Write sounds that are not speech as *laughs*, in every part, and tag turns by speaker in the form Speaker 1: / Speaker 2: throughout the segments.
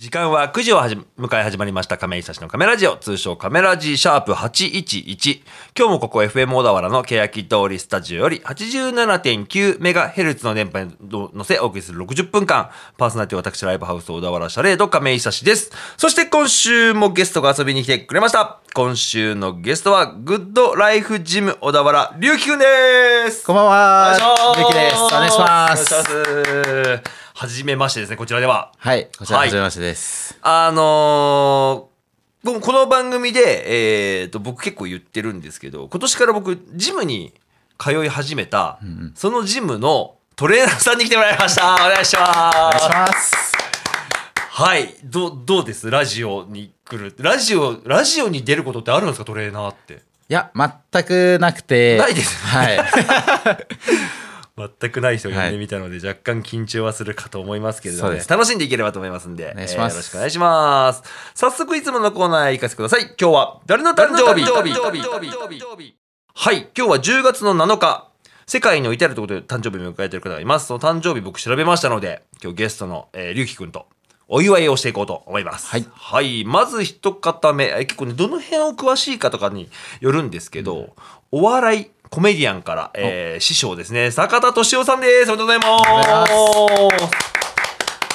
Speaker 1: 時間は9時をはじ迎え始まりました。亀井久志のカメラジオ。通称カメラジシャープ811今日もここ FM 小田原の欅通りスタジオより 87.9MHz の電波に乗せお送りする60分間。パーソナリティ私ライブハウス小田原シャレード亀井久志です。そして今週もゲストが遊びに来てくれました。今週のゲストはグッドライフジム小田原龍樹くんです。
Speaker 2: こんばんは。ゆきです。お願いしま
Speaker 1: お願いし
Speaker 2: す。
Speaker 1: ますはじめましてですねこちらでは。
Speaker 2: はい、こちら
Speaker 1: はい。
Speaker 2: はじめましてです。
Speaker 1: あのー僕この番組で、えー、と僕結構言ってるんですけど今年から僕ジムに通い始めた、そのジムのトレーナーさんに来てもらいました。お願いします。
Speaker 2: お願いします。
Speaker 1: はい。どどうです？ラジオに来る。ラジオラジオに出ることってあるんですか？トレーナーって。
Speaker 2: いや、全くなくて。
Speaker 1: ないです
Speaker 2: はい。*laughs*
Speaker 1: 全くない人を呼ん
Speaker 2: はい
Speaker 1: でみたので、若干緊張はするかと思いますけれども、ね、楽しんでいければと思いますんで、
Speaker 2: お願いします
Speaker 1: えーよろしくお願いします。早速いつものコーナーへ行かせてください。今日は誰の誕生日？はい、今日は10月の7日。世界の至るところで誕生日を迎えている方がいます。その誕生日僕調べましたので、今日ゲストの、えー、りゅうきくんとお祝いをしていこうと思います。
Speaker 2: はい
Speaker 1: はい。まず一方目、えー結構ね、どの辺を詳しいかとかによるんですけど、お笑い、コメディアンから、えー師匠ですね、坂田敏夫さんです。おめでとうございます。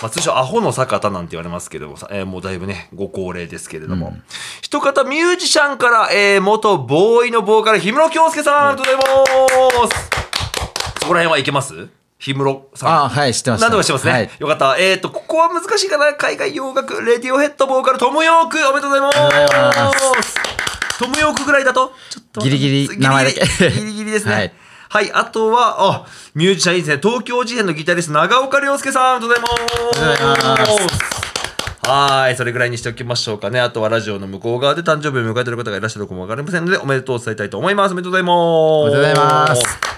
Speaker 1: まあ、通称アホの坂田なんて言われますけども、さえーもうだいぶねご高齢ですけれども、一方ミュージシャンから、えー元ボーイのボーカル氷室京介さん、ありがとうございます。そこら辺はいけます？氷室さん。
Speaker 2: あ、はい、知ってます。
Speaker 1: 何とかしてますね、
Speaker 2: はい。
Speaker 1: よかった。えっ、とここは難しいかな。海外洋楽レディオヘッドボーカルトムヨークおめでとうございますトムヨークぐらいだと？ちょっと
Speaker 2: ギリギリ名前だけ
Speaker 1: ギリギリですね
Speaker 2: はい
Speaker 1: はい、あとは、あ、ミュージシャンいいですね。東京事変のギタリスト、長岡亮介さん、ありがとうございます。はい、それぐらいにしておきましょうかね。あとはラジオの向こう側で誕生日を迎えている方がいらっしゃるかもわかりませんので、おめでとうを伝えたいと思います。おめでとうございます。お
Speaker 2: めでとうございます。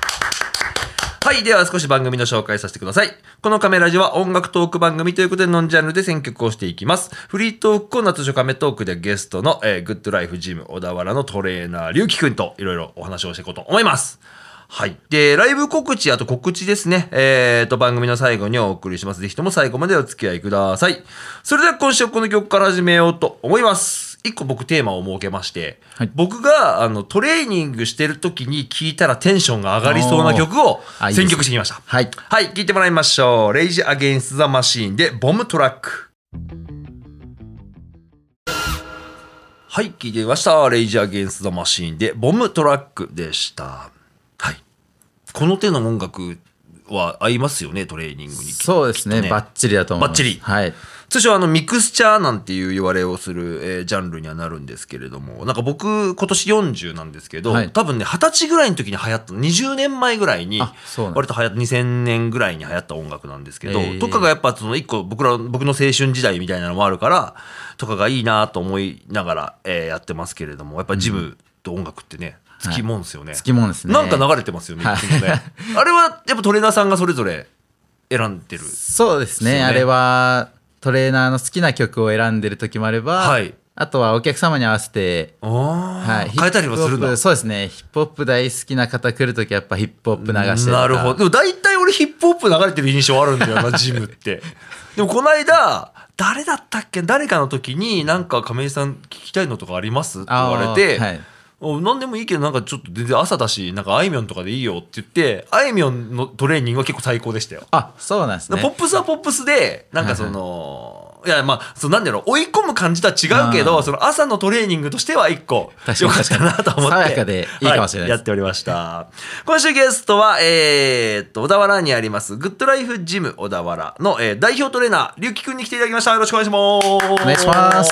Speaker 1: はい。では少し番組の紹介させてください。このカメラジは音楽トーク番組ということでノンジャンルで選曲をしていきます。フリートークコーナー通称カメトークでゲストの、えーグッドライフジム小田原のトレーナー、りゅうきくんといろいろお話をしていこうと思います。はい。で、ライブ告知、あと告知ですね。えーと、番組の最後にお送りします。ぜひとも最後までお付き合いください。それでは今週はこの曲から始めようと思います。一個僕テーマを設けまして、
Speaker 2: はい
Speaker 1: 僕があのトレーニングしてる時に聴いたらテンションが上がりそうな曲を選曲してきました。
Speaker 2: はい。
Speaker 1: はい、聞いてもらいましょう。レイジ・アゲインスト・ザ・マシーンでボムトラック。はい、聞いてみました。レイジ・アゲインスト・ザ・マシーンでボムトラックでした。はい。この手の音楽は合いますよね、トレーニングに。
Speaker 2: そうですね。
Speaker 1: きっと
Speaker 2: バッチリだと思います。
Speaker 1: バッチリ
Speaker 2: はい。
Speaker 1: 通称あのミクスチャーなんていう言われをする、えージャンルにはなるんですけれどもなんか僕今年40なんですけど、
Speaker 2: はい。
Speaker 1: 多分ね二十歳ぐらいの時に流行った20年前ぐらいに割と流行った2000年ぐらいに流行った音楽なんですけど、
Speaker 2: えー。
Speaker 1: とかがやっぱその一個僕ら僕の青春時代みたいなのもあるからとかがいいなと思いながら、えーやってますけれどもやっぱジムと音楽ってね、つきもんですよね。
Speaker 2: つきもんですね。
Speaker 1: なんか流れてますよね、*laughs* あれはやっぱトレーナーさんがそれぞれ選んでる。
Speaker 2: そうですね。あれは、トレーナーの好きな曲を選んでる時もあれば、
Speaker 1: はい
Speaker 2: あとはお客様に合わせて、
Speaker 1: あ
Speaker 2: はい、
Speaker 1: 変えたりもするんだ。
Speaker 2: そうですね。ヒップホップ大好きな方来るときやっぱヒップホップ流して
Speaker 1: なるほど。でも大体俺ヒップホップ流れてる印象あるんだよな、*laughs* ジムって。でもこの間、誰だったっけ？誰かの時に、なんか亀井さん聞きたいのとかあります？って言われて、
Speaker 2: はい
Speaker 1: お何でもいいけどなんかちょっと全然朝だしなんかあいみょんとかでいいよって言ってあいみょんのトレーニングは結構最高でしたよ。
Speaker 2: あ、そうなんですね。
Speaker 1: ポップスはポップスでなんかその、いやまあそうなんだろう追い込む感じとは違うけどその朝のトレーニングとしては一個
Speaker 2: 確か
Speaker 1: ったなと思って。
Speaker 2: 爽やかでいいかもしれない
Speaker 1: はやっておりました。今週ゲストはえーっと小田原にありますグッドライフジム小田原の、えー代表トレーナー龍樹くんに来ていただきました。よろしくお願いします。お
Speaker 2: 願いします。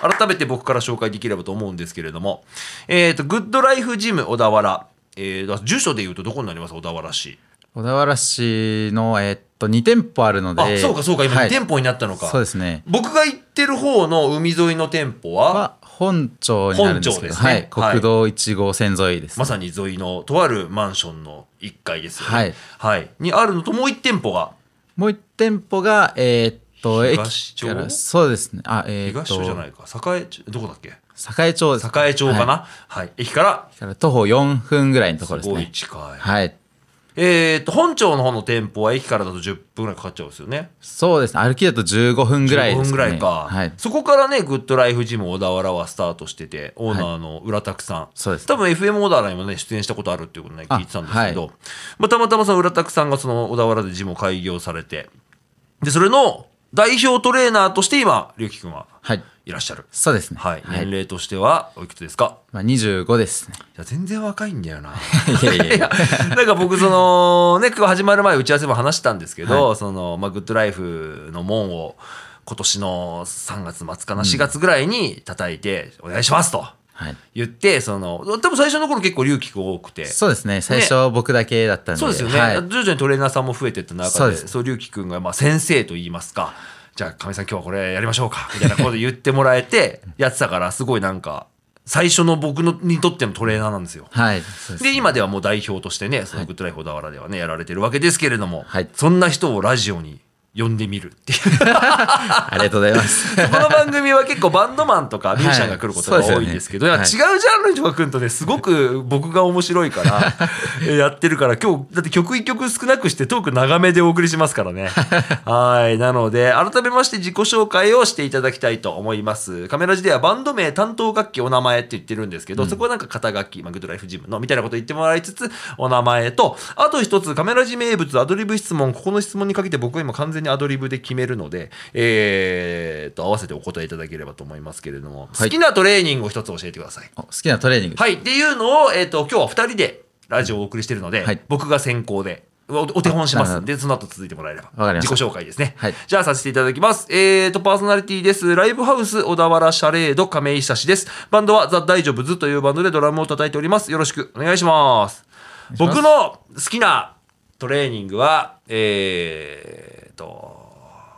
Speaker 1: 改めて僕から紹介できればと思うんですけれども。えーっとグッドライフジム小田原。えー、住所でいうとどこになります？小田原市。
Speaker 2: 小田原市の、えーっと、2店舗あるので。
Speaker 1: あそうかそうか今2
Speaker 2: はい
Speaker 1: 店舗になったのか、
Speaker 2: そうですね。
Speaker 1: 僕が行ってる方の海沿いの店舗は？
Speaker 2: は、本町になるんですけど、
Speaker 1: 本町ですね
Speaker 2: はい。国道1号線沿いです、
Speaker 1: まさに沿いのとあるマンションの1階ですよね。
Speaker 2: はい。
Speaker 1: はい。にあるのともう1店舗が？
Speaker 2: もう1店舗が、えーっと、
Speaker 1: 東町
Speaker 2: 駅から、そうですね。あ、えーっと、
Speaker 1: 東町じゃないか栄町？どこだっけ？
Speaker 2: 栄町です。
Speaker 1: 栄町かな、
Speaker 2: は
Speaker 1: はい駅から？
Speaker 2: いから徒歩4分ぐらいのところですね。
Speaker 1: すごい近い、
Speaker 2: はい。
Speaker 1: えっと、本町の方の店舗は駅からだと10分ぐらいかかっちゃうんですよね。
Speaker 2: そうですね。歩きだと15分ぐらい
Speaker 1: 15
Speaker 2: ですか、ね、
Speaker 1: 分ぐらいか、
Speaker 2: はい。
Speaker 1: そこからねグッドライフジム小田原はスタートしててオーナーの浦拓さん、
Speaker 2: そうです。
Speaker 1: 多分 FM 小田原にもね出演したことあるっていうことね
Speaker 2: あ
Speaker 1: 聞いてたんですけど、
Speaker 2: は
Speaker 1: まあ、たまたまその浦拓さんがその小田原でジムを開業されてでそれの代表トレーナーとして今龍樹君は？
Speaker 2: はい
Speaker 1: いらっしゃる、
Speaker 2: そうですね。
Speaker 1: はい、年齢としてはおいくつですか？
Speaker 2: まあ、25ですね。
Speaker 1: いや全然若いんだよな。*laughs*
Speaker 2: いやいやいや。
Speaker 1: なんか僕そのね今日始まる前打ち合わせも話したんですけど、そのまあグッドライフの門を今年の3月末かな？4月ぐらいに叩いてお願いしますと
Speaker 2: はい。
Speaker 1: 言ってその多分最初の頃結構隆起君多くて。
Speaker 2: そうですね。最初僕だけだったんで、
Speaker 1: そうですよね、
Speaker 2: はい、
Speaker 1: 徐々にトレーナーさんも増えていった中で
Speaker 2: そうです。
Speaker 1: そう隆起君がまあ先生と言いますかじゃあ亀井さん今日はこれやりましょうか。みたいなことで言ってもらえてやってたからすごいなんか最初の僕のにとってのトレーナーなんですよ。
Speaker 2: はい。です
Speaker 1: で今ではもう代表としてねそのグッドライフ小田原ではねやられてるわけですけれども、
Speaker 2: はい。
Speaker 1: そんな人をラジオに呼んでみるっていう。*laughs*
Speaker 2: ありがとうございます。
Speaker 1: この番組は結構バンドマンとかミュージシャンが来ることが
Speaker 2: はい。
Speaker 1: 多いんですけど、
Speaker 2: そうですよね。
Speaker 1: いや違うジャンルの人が来るとねすごく僕が面白いからえ *laughs* やってるから今日だって曲一曲少なくしてトーク長めでお送りしますからね。*laughs* はいなので改めまして自己紹介をしていただきたいと思います。カメラ字ではバンド名担当楽器お名前って言ってるんですけど、そこはなんか肩楽器、まあ、グッドライフジムのみたいなこと言ってもらいつつお名前とあと一つカメラ字名物アドリブ質問ここの質問にかけて僕は今完全にアドリブで決めるのでえー、と合わせてお答えいただければと思いますけれども、
Speaker 2: はい。
Speaker 1: 好きなトレーニングを一つ教えてください。
Speaker 2: お好きなトレーニング。
Speaker 1: はい。っていうのを、えー、と今日は2人でラジオをお送りしてるので、
Speaker 2: はい。
Speaker 1: 僕が先行でおお手本しますでその後続いてもらえれば。
Speaker 2: わかりました。
Speaker 1: 自己紹介ですね、
Speaker 2: はい。
Speaker 1: じゃあさせていただきます。えーとパーソナリティです。ライブハウス小田原シャレード亀井久志です。バンドはザ・大丈夫ズというバンドでドラムを叩いております。よろしくお願いします。
Speaker 2: ます。
Speaker 1: 僕の好きなトレーニングはえーと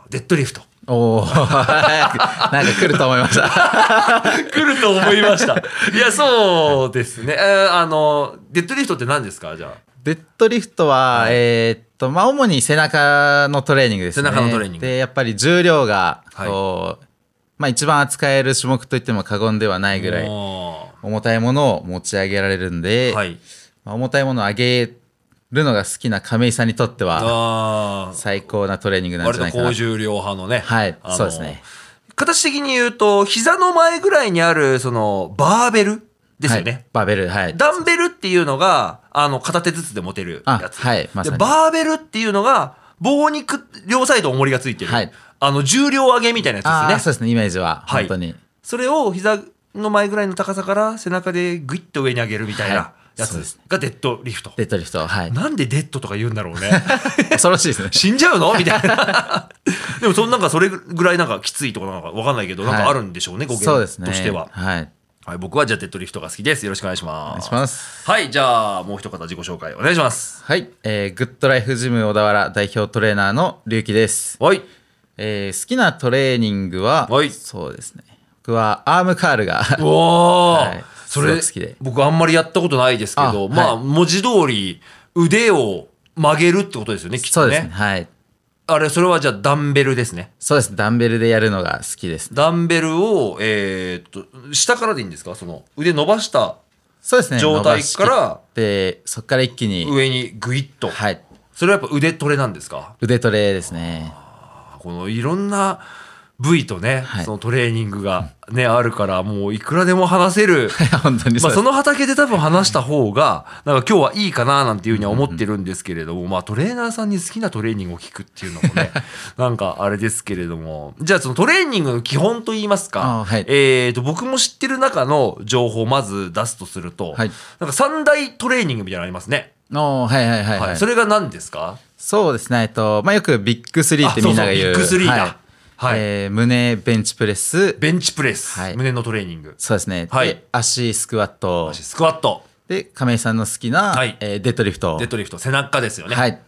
Speaker 1: デッドリフト。
Speaker 2: おお *laughs* なんか来ると思いました。*laughs*
Speaker 1: 来ると思いました。いやそうですね、えーあのデッドリフトって何ですか？じゃあ。
Speaker 2: デッドリフトは、えーっとまあ主に背中のトレーニングですね。
Speaker 1: 背中のトレーニング。
Speaker 2: でやっぱり重量が
Speaker 1: はい。
Speaker 2: こう、まあ一番扱える種目といっても過言ではないぐらい
Speaker 1: お
Speaker 2: 重たいものを持ち上げられるんで、
Speaker 1: ーはい。
Speaker 2: まあ重たいものを上げるのが好きな亀井さんにとっては最高なトレーニングなん
Speaker 1: 割
Speaker 2: じゃないかな。
Speaker 1: と高重量派のね。
Speaker 2: はいそうですね。
Speaker 1: 形的に言うと膝の前ぐらいにあるそのバーベル？ですよね、
Speaker 2: はい、バーベルはい。
Speaker 1: ダンベルっていうのがあの片手ずつで持てるやつ。
Speaker 2: あはいま
Speaker 1: でバーベルっていうのが棒にく両サイド重りがついてる、
Speaker 2: はい。
Speaker 1: あの重量上げみたいなやつ
Speaker 2: あ
Speaker 1: ですね。
Speaker 2: あそうですねイメージは。
Speaker 1: はい。
Speaker 2: 本当に、
Speaker 1: それを膝の前ぐらいの高さから背中でグイッと上に上げるみたいな。
Speaker 2: はい
Speaker 1: やつ
Speaker 2: です。
Speaker 1: がデッドリフト、
Speaker 2: デッドリフトはい。
Speaker 1: なんでデッドとか言うんだろうね。*laughs*
Speaker 2: 恐ろしいですね。
Speaker 1: 死んじゃうの？みたいな。*laughs* でもそのなんかそれぐらいなんかきついとかなんかわかんないけどなんかあるんでしょうね、語源
Speaker 2: そうですね。
Speaker 1: としては、
Speaker 2: はい。
Speaker 1: はい、僕はじゃあデッドリフトが好きです。よろしくお願いします。
Speaker 2: お願いします。
Speaker 1: はいじゃあもう一方自己紹介お願いします。
Speaker 2: はい、えーグッドライフジム小田原代表トレーナーの龍樹です、
Speaker 1: はい。
Speaker 2: えー好きなトレーニングは、
Speaker 1: はい。
Speaker 2: そうですね。僕はアームカールが。
Speaker 1: うわー、
Speaker 2: はい
Speaker 1: それ僕あんまりやったことないですけど
Speaker 2: あ
Speaker 1: まあ
Speaker 2: はい
Speaker 1: 文字通り腕を曲げるってことですよねきっとね。
Speaker 2: ですね。はい。
Speaker 1: あれそれはじゃあダンベルですね。
Speaker 2: そうです。ダンベルでやるのが好きです
Speaker 1: ダンベルをえーっと下からでいいんですか？その腕伸ばした
Speaker 2: そうですね。
Speaker 1: 状態から
Speaker 2: でそこから一気に
Speaker 1: 上にグイッと、
Speaker 2: はい。
Speaker 1: それはやっぱ腕トレなんですか？
Speaker 2: 腕トレですね。
Speaker 1: このいろんな部位とね、
Speaker 2: はい。
Speaker 1: そのトレーニングがね、あるからもういくらでも話せる。*laughs*
Speaker 2: 本当に
Speaker 1: まあ、
Speaker 2: そ
Speaker 1: の畑で多分話した方がなんか今日はいいかななんていうふうには思ってるんですけれども、まあ、トレーナーさんに好きなトレーニングを聞くっていうのもね *laughs* なんかあれですけれども。じゃあそのトレーニングの基本といいますか、
Speaker 2: あはい。
Speaker 1: えー、と僕も知ってる中の情報をまず出すとすると、
Speaker 2: はい。
Speaker 1: なんか三大トレーニングみたいなのありますね。
Speaker 2: おーはいはいはい、
Speaker 1: は
Speaker 2: はい。い、
Speaker 1: それが何ですか？
Speaker 2: そうですね。えっとまあよくビッグスリーってみんなが言う。
Speaker 1: あそうそう。ビッグスリーだ。
Speaker 2: はい
Speaker 1: はい。
Speaker 2: えー胸ベンチプレス。
Speaker 1: ベンチプレス、
Speaker 2: はい。
Speaker 1: 胸のトレーニング。
Speaker 2: そうですね、
Speaker 1: はい。
Speaker 2: で足スクワット。
Speaker 1: スクワット。
Speaker 2: で亀井さんの好きな、
Speaker 1: はい。
Speaker 2: えーデッドリフト。
Speaker 1: デッドリフト。背中ですよね。
Speaker 2: はい、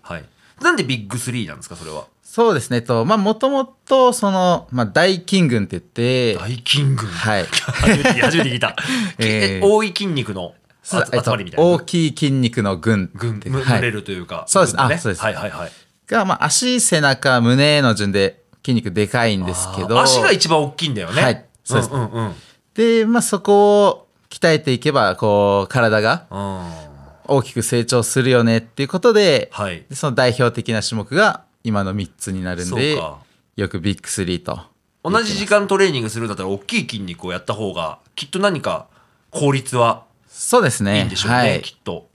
Speaker 1: なんでビッグスリーなんですかそれは？
Speaker 2: そうですね。とまあもともとその、まあ、大筋群って言って
Speaker 1: 大筋群
Speaker 2: はい。
Speaker 1: 初めて初めて聞いた、*laughs*
Speaker 2: えー。
Speaker 1: え多い筋肉の集
Speaker 2: えっと
Speaker 1: 集まりみたいな、
Speaker 2: 大きい筋肉の群
Speaker 1: 群
Speaker 2: ってはい
Speaker 1: む群れるというか、
Speaker 2: そうです。
Speaker 1: 群ね。
Speaker 2: あそうです。
Speaker 1: はいはいはい。
Speaker 2: が、まあ、足背中胸の順で筋肉でかいんですけど。
Speaker 1: 足が一番大きいんだよね。
Speaker 2: はい。そうです。
Speaker 1: んうんうん。
Speaker 2: で、まあ、そこを鍛えていけばこう体が
Speaker 1: うん。
Speaker 2: 大きく成長するよねっていうことで,、
Speaker 1: はい。
Speaker 2: でその代表的な種目が今の3つになるんでよくビッグ3と。
Speaker 1: 同じ時間トレーニングするんだったら大きい筋肉をやった方がきっと何か効率は
Speaker 2: そうですね。
Speaker 1: いいんでしょうね、
Speaker 2: はい、
Speaker 1: きっと。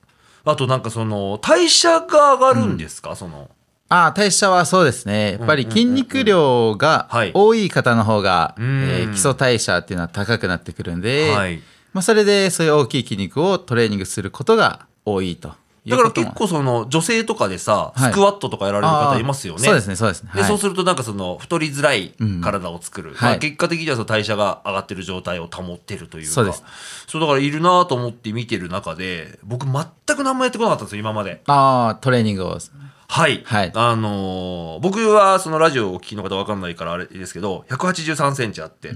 Speaker 1: あとなんかその代謝が上がるんですか、その
Speaker 2: ああ代謝はそうですね。やっぱり筋肉量が
Speaker 1: はい。
Speaker 2: 多い方の方が、
Speaker 1: ん。
Speaker 2: えー基礎代謝っていうのは高くなってくるんで、
Speaker 1: はい。
Speaker 2: まあ、それでそういう大きい筋肉をトレーニングすることが多いという
Speaker 1: だから結構その女性とかでさ、
Speaker 2: はい。
Speaker 1: スクワットとかやられる方いますよね。
Speaker 2: そうですねそうですね。
Speaker 1: で
Speaker 2: はい。
Speaker 1: そうするとなんかその太りづらい体を作る、まあ、
Speaker 2: はい
Speaker 1: 結果的にはその代謝が上がってる状態を保ってるというか。
Speaker 2: そうです。
Speaker 1: そうだからいるなと思って見てる中で僕全く何もやってこなかったんですよ今まで。
Speaker 2: ああトレーニングを
Speaker 1: はい、
Speaker 2: はい。
Speaker 1: あのー僕はそのラジオをお聞きの方分かんないからあれですけど1 8 3センチあって、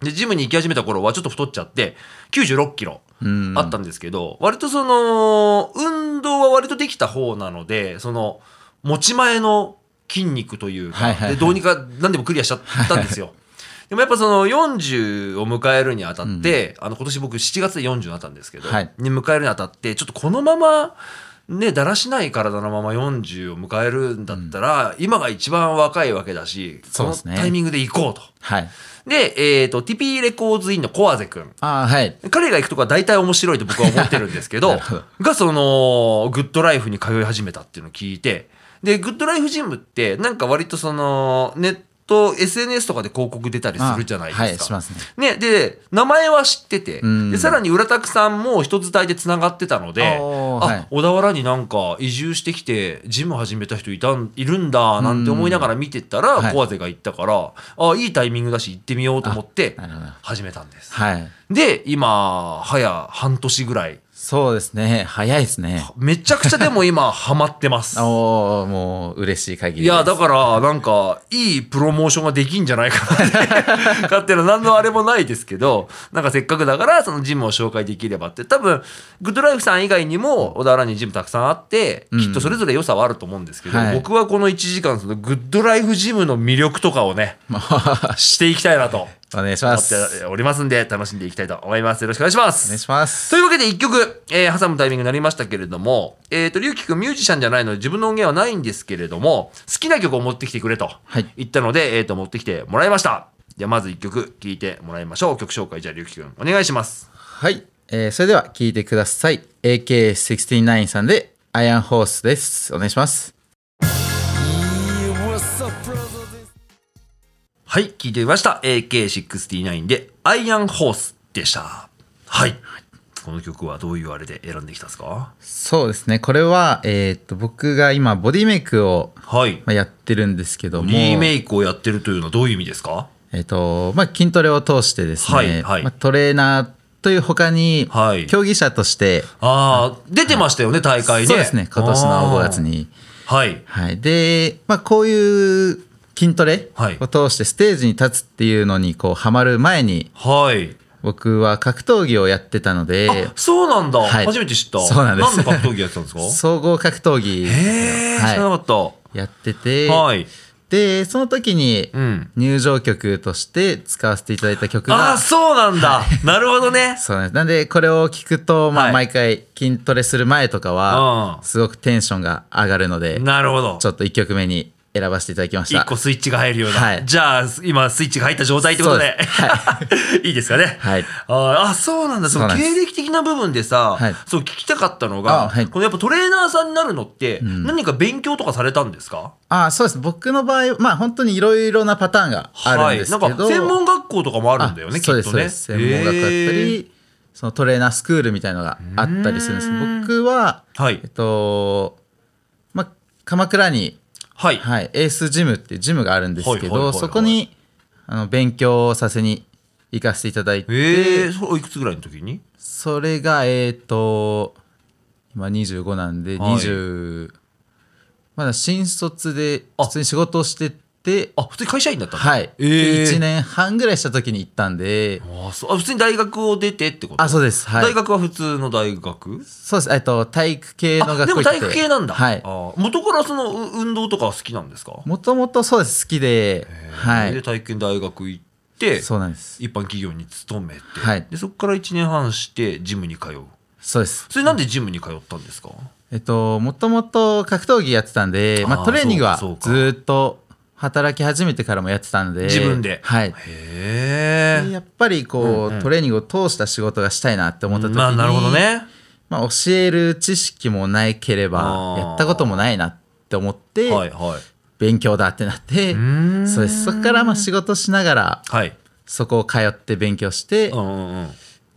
Speaker 1: でジムに行き始めた頃はちょっと太っちゃって96キロ
Speaker 2: うん。
Speaker 1: あったんですけど、割とその運動は割とできた方なのでその持ち前の筋肉というか、でどうにか何でもクリアしちゃったんですよ。でもやっぱその40を迎えるにあたって、あの今年僕7月で40になったんですけど、
Speaker 2: はい。
Speaker 1: に迎えるにあたってちょっとこのままねだらしない体のまま40を迎えるんだったら、今が一番若いわけだしそうのタイミングで行こうと。
Speaker 2: はい
Speaker 1: で、えっ、と、TP レコーズインのコアゼ君。
Speaker 2: ああはい
Speaker 1: 彼が行くとこは大体面白いと僕は思ってるんですけど *laughs* がそのグッドライフに通い始めたっていうのを聞いてでグッドライフジムってなんか割とそのネット SNS とかで広告出たりするじゃないですか。
Speaker 2: はいすね。
Speaker 1: ね、で名前は知ってて
Speaker 2: うん。
Speaker 1: でさらに浦拓さんも人伝いでつながってたのであ、
Speaker 2: はい。
Speaker 1: 小田原になんか移住してきてジム始めた人いたんいるん。だなんて思いながら見てたら
Speaker 2: はい。
Speaker 1: コアゼが行ったからあいいタイミングだし行ってみようと思って始めたんです。
Speaker 2: はい。
Speaker 1: で今早半年ぐらい
Speaker 2: そうですね。早いですね。
Speaker 1: めちゃくちゃでも *laughs* 今ハマってます。
Speaker 2: おおもう嬉しい限りです。
Speaker 1: いやだからなんかいいプロモーションができんじゃないかなって。*laughs* 勝手な何のあれもないですけどなんかせっかくだからそのジムを紹介できればって。多分グッドライフさん以外にも小田原にジムたくさんあって
Speaker 2: うん。
Speaker 1: きっとそれぞれ良さはあると思うんですけど、
Speaker 2: はい。
Speaker 1: 僕はこの1時間そのグッドライフジムの魅力とかをね *laughs*
Speaker 2: まあ。
Speaker 1: していきたいなと
Speaker 2: お願いします。
Speaker 1: ておりますんで楽しんでいきたいと思います。よろしくお願いします。
Speaker 2: お願いします。
Speaker 1: というわけで一曲、えー挟むタイミングになりましたけれども、えっ、と、りゅうきくんミュージシャンじゃないので自分の音源はないんですけれども、好きな曲を持ってきてくれと
Speaker 2: はい。
Speaker 1: 言ったので、えっ、と、持ってきてもらいました。じゃあまず一曲聴いてもらいましょう。曲紹介じゃありゅうきくんお願いします。
Speaker 2: はい、えーそれでは聞いてください。AK69 さんでアイアンホースです。お願いします
Speaker 1: はい、聴いてみました。AK69 でアイアンホースでした。はい。この曲はどういうあれで選んできたんですか？
Speaker 2: そうですね。これは、えー、と僕が今ボディメイクを、
Speaker 1: はい。
Speaker 2: まあ、やってるんですけども。
Speaker 1: リメイクをやってるというのはどういう意味ですか？
Speaker 2: えーとまあ、筋トレを通してですね、
Speaker 1: はいはい。
Speaker 2: まあ、トレーナーという他に、
Speaker 1: はい。
Speaker 2: 競技者として、
Speaker 1: ああ、出てましたよね、大会ね。
Speaker 2: そうですね。今年の5月に。
Speaker 1: はい。
Speaker 2: はい、で、まあ、こういう筋トレ
Speaker 1: はい
Speaker 2: を通してステージに立つっていうのにこうハマる前に
Speaker 1: はい。
Speaker 2: 僕は格闘技をやってたので
Speaker 1: あ、そうなんだ。
Speaker 2: はい
Speaker 1: 初めて知った。
Speaker 2: そうなんです
Speaker 1: 何の格闘技やってたんですか？*laughs*
Speaker 2: 総合格闘技
Speaker 1: へえ、知らな
Speaker 2: は
Speaker 1: かっ
Speaker 2: い、やってて、
Speaker 1: た。はい。
Speaker 2: でその時に
Speaker 1: うん。
Speaker 2: 入場曲として使わせていただいた曲
Speaker 1: あ
Speaker 2: が
Speaker 1: あ、そうなんだ。*laughs* なるほどね。*laughs*
Speaker 2: そうなんですなんでこれを聞くと、まあ、
Speaker 1: はい
Speaker 2: 毎回筋トレする前とかは
Speaker 1: うん
Speaker 2: すごくテンションが上がるので
Speaker 1: なるほど
Speaker 2: ち。ょっと1曲目に選ばせていただきました。
Speaker 1: 一個スイッチが入るような。
Speaker 2: はい。
Speaker 1: じゃあ、今スイッチが入った状態ってことで。い。*laughs* いですかね。
Speaker 2: はい。
Speaker 1: あーあ、そうなんだ。その経歴的な部分でさ、
Speaker 2: はい。
Speaker 1: そう聞きたかったのが、
Speaker 2: あはい。
Speaker 1: このやっぱトレーナーさんになるのって、何か勉強とかされたんですか？
Speaker 2: あそうです。僕の場合まあ本当にいろいろなパターンがあるんですけど、
Speaker 1: はい。なんか専門学校とかもあるんだよね、
Speaker 2: あそうです
Speaker 1: きっとね。
Speaker 2: そうです。専門学校だったりそのトレーナースクールみたいのがあったりするんです。僕は
Speaker 1: はい。
Speaker 2: えっ。とまあ鎌倉に、
Speaker 1: はい。
Speaker 2: はい、エースジムっていうジムがあるんですけど
Speaker 1: はいはいはいはい。
Speaker 2: そこにあの勉強をさせに行かせていただいて、
Speaker 1: ええそういくつぐらいの時に？
Speaker 2: それがえっ、と今25なんで
Speaker 1: はい。
Speaker 2: 20、まだ新卒で
Speaker 1: あ。
Speaker 2: 普通に仕事をしてて
Speaker 1: あ、普通に会社員だった
Speaker 2: はい、
Speaker 1: えー。
Speaker 2: 1年半ぐらいした時に行ったんで。
Speaker 1: ああそう。あ普通に大学を出てってこと？
Speaker 2: あそうです。はい。
Speaker 1: 大学は普通の大学？
Speaker 2: そうです。えっと体育系の
Speaker 1: あ
Speaker 2: 学校行って。
Speaker 1: でも体育系なんだ。
Speaker 2: はい。
Speaker 1: あー。元からそのう運動とかは好きなんですか？
Speaker 2: もともとそうです。好きで。はい。
Speaker 1: で体育系大学行って、
Speaker 2: そうなんです。
Speaker 1: 一般企業に勤めて、
Speaker 2: はい。
Speaker 1: でそこから1年半してジムに通う。
Speaker 2: そうです。
Speaker 1: それなんでジムに通ったんですか？
Speaker 2: えっともともと格闘技やってたんでまあ、トレーニングはずーっと働き始めてからもやってたんで
Speaker 1: 自分で。
Speaker 2: はい。
Speaker 1: へえ
Speaker 2: でやっぱりこう、トレーニングを通した仕事がしたいなって思った時に、
Speaker 1: まあなるほどね。
Speaker 2: まあ、教える知識もないけれ
Speaker 1: あ
Speaker 2: ば
Speaker 1: ー。
Speaker 2: やったこともないなって思って、
Speaker 1: はいはい。
Speaker 2: 勉強だってなって
Speaker 1: ん。
Speaker 2: そうです。そこからまあ仕事しながら
Speaker 1: はい。
Speaker 2: そこを通って勉強して、
Speaker 1: うんうんうん。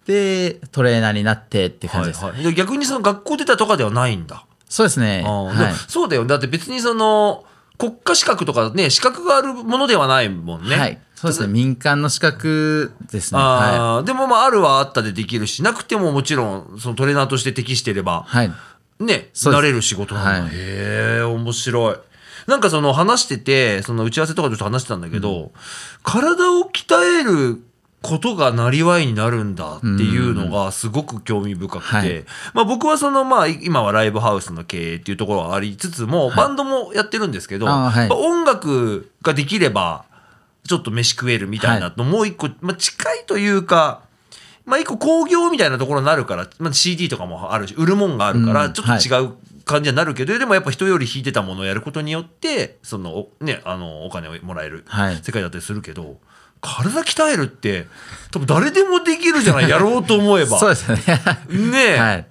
Speaker 2: でトレーナーになってって感じです、
Speaker 1: はいはい、で逆にその学校出たとかではないんだ、
Speaker 2: そうですね。はい。
Speaker 1: そうだよ。だって別にその国家資格とかね資格があるものではないもんね、
Speaker 2: はい。そうですね。民間の資格ですね。は
Speaker 1: あーでもまああるはあったでできるしなくてももちろんそのトレーナーとして適してれば
Speaker 2: い、はい、
Speaker 1: ねなれる仕事なんだ、
Speaker 2: はい。
Speaker 1: へえ面白い。なんかその話しててその打ち合わせとかでちょっと話してたんだけど、体を鍛えることがなりわいになるんだっていうのがすごく興味深くて、
Speaker 2: はい。
Speaker 1: まあ、僕はそのまあ今はライブハウスの経営っていうところはありつつも、バンドもやってるんですけど、音楽ができればちょっと飯食えるみたいなのもう一個、まあ、近いというかまあ一個工業みたいなところになるから、まあ、CD とかもあるし売るもんがあるから
Speaker 2: うん
Speaker 1: ちょっと違う感じになるけど、でもやっぱ人より弾いてたものをやることによってそのお,、ね、あのお金をもらえる
Speaker 2: はい。
Speaker 1: 世界だったりするけど、体鍛えるって多分誰でもできるじゃない *laughs* やろうと思えば。
Speaker 2: そうですよね。
Speaker 1: ねえ、
Speaker 2: はい。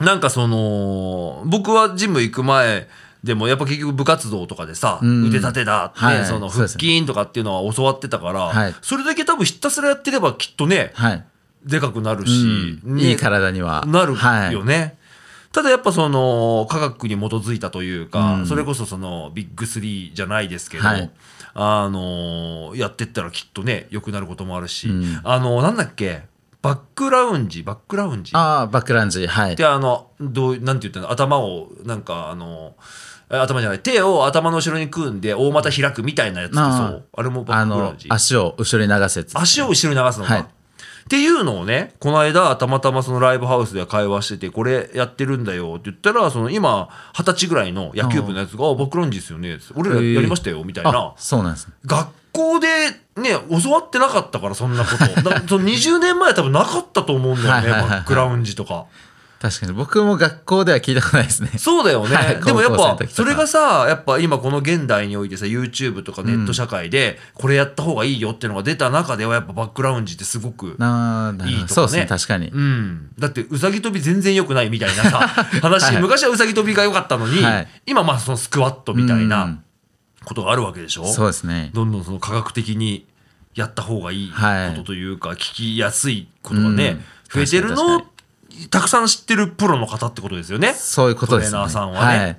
Speaker 1: なんかその僕はジム行く前でもやっぱ結局部活動とかでさ、
Speaker 2: うん。
Speaker 1: 腕立てだって、
Speaker 2: はい。
Speaker 1: その腹筋とかっていうのは教わってたから、
Speaker 2: はい。
Speaker 1: それだけ多分ひたすらやってればきっとね
Speaker 2: はい、
Speaker 1: でかくなるし、ね
Speaker 2: うん。いい体には。
Speaker 1: なる
Speaker 2: はい。
Speaker 1: よね。ただやっぱその科学に基づいたというか、
Speaker 2: うん。
Speaker 1: それこそそのビッグスリーじゃないですけど、
Speaker 2: はい。
Speaker 1: あのやってったらきっとね良くなることもあるし、
Speaker 2: うん。
Speaker 1: あのなんだっけバックラウンジバックラウンジ。
Speaker 2: ああバックランジはい。
Speaker 1: であのどうなんて言ったの頭をなんかあのえ頭じゃない手を頭の後ろに組んで大股開くみたいなやつってそう。
Speaker 2: あ
Speaker 1: あれもバックグラウンジ。
Speaker 2: 足を後ろに流すやつ
Speaker 1: 足を後ろに流すのか、
Speaker 2: はい
Speaker 1: っていうのをねこの間たまたまそのライブハウスで会話しててこれやってるんだよって言ったらその今二十歳ぐらいの野球部のやつが「あバックラウンジですよね」俺らやりましたよ」みたいな。
Speaker 2: あそうなんですね。
Speaker 1: 学校でね教わってなかったからそんなこと。*laughs* その20年前は多分なかったと思うんだよねバックラウンジとか。
Speaker 2: 確かに。僕も学校では聞いたことないですね。
Speaker 1: そうだよね、
Speaker 2: はい
Speaker 1: でもやっぱそれがさやっぱ今この現代においてさ YouTube とかネット社会でこれやった方がいいよっていうのが出た中ではやっぱバックラウンジってすごくいいとかね。
Speaker 2: そうですね確かに。
Speaker 1: うん、だってうさぎ跳び全然良くないみたいなさ話、*laughs*
Speaker 2: はい。
Speaker 1: 昔はうさぎ跳びが良かったのに、
Speaker 2: はい。
Speaker 1: 今まあそのスクワットみたいうなん。ことがあるわけでしょ？
Speaker 2: そうですね。
Speaker 1: どんどんその科学的にやった方がいい
Speaker 2: はい
Speaker 1: ことというか、聞きやすいことがね、
Speaker 2: うん。
Speaker 1: 増えてるのたくさん知ってるプロの方ってことですよね。
Speaker 2: そういうことですね。
Speaker 1: トレーナーさんはね。
Speaker 2: はい。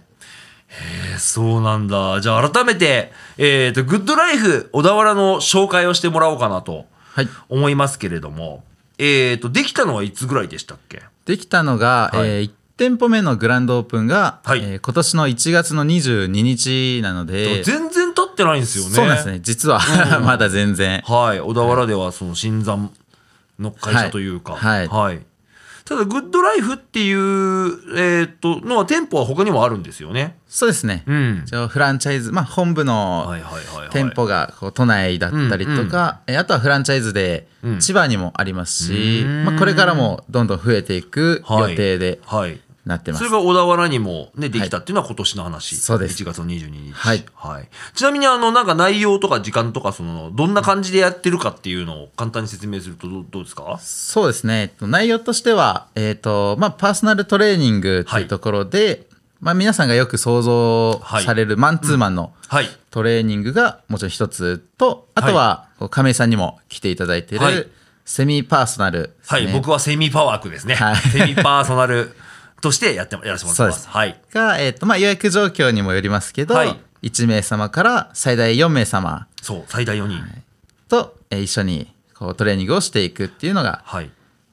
Speaker 1: えーそうなんだ。じゃあ改めて、えっ、と、グッドライフ小田原の紹介をしてもらおうかなと
Speaker 2: はい。
Speaker 1: 思いますけれども、えっ、と、できたのはいつぐらいでしたっけ？
Speaker 2: できたのが、
Speaker 1: はい。
Speaker 2: え1店舗目のグランドオープンが、
Speaker 1: はい。
Speaker 2: えー今年の1月の22日なので、
Speaker 1: 全然経ってないんですよね。
Speaker 2: そうですね。実は、*laughs* まだ全然。
Speaker 1: はい。小田原ではその新参の会社というか、
Speaker 2: はい
Speaker 1: ただ、グッドライフっていう、えっ、と、のは店舗は他にもあるんですよね。
Speaker 2: そうですね、
Speaker 1: うん。
Speaker 2: フランチャイズ、まあ、本部の
Speaker 1: はいはいはい、はい。
Speaker 2: 店舗がこう都内だったりとか、えあとはフランチャイズで
Speaker 1: うん
Speaker 2: 千葉にもありますし、
Speaker 1: うん
Speaker 2: まあ、これからもどんどん増えていく予定で
Speaker 1: はい。
Speaker 2: なってます。
Speaker 1: それが小田原にも、ね、できたっていうのは今年の話、
Speaker 2: そうです。
Speaker 1: 1月の22日、
Speaker 2: はい。
Speaker 1: ちなみにあのなんか内容とか時間とかそのどんな感じでやってるかっていうのを簡単に説明するとどうですか？
Speaker 2: そうですね、えっと、内容としては、えっとまあ、パーソナルトレーニングっていうところで、まあ、皆さんがよく想像されるマンツーマンの
Speaker 1: はい。
Speaker 2: トレーニングがもちろん一つとあとは亀井さんにも来ていただいている、
Speaker 1: はい。
Speaker 2: セミパーソナルね、
Speaker 1: はい、僕はセミパワークですね、
Speaker 2: はい。
Speaker 1: セミパーソナル *laughs* としてやってやらせてもらってます。
Speaker 2: す。
Speaker 1: はい。
Speaker 2: が、えっとまあ、予約状況にもよりますけど、
Speaker 1: はい。
Speaker 2: 1名様から最大4名様。
Speaker 1: そう最大4人。
Speaker 2: と、えー一緒にこうトレーニングをしていくっていうのが
Speaker 1: はい。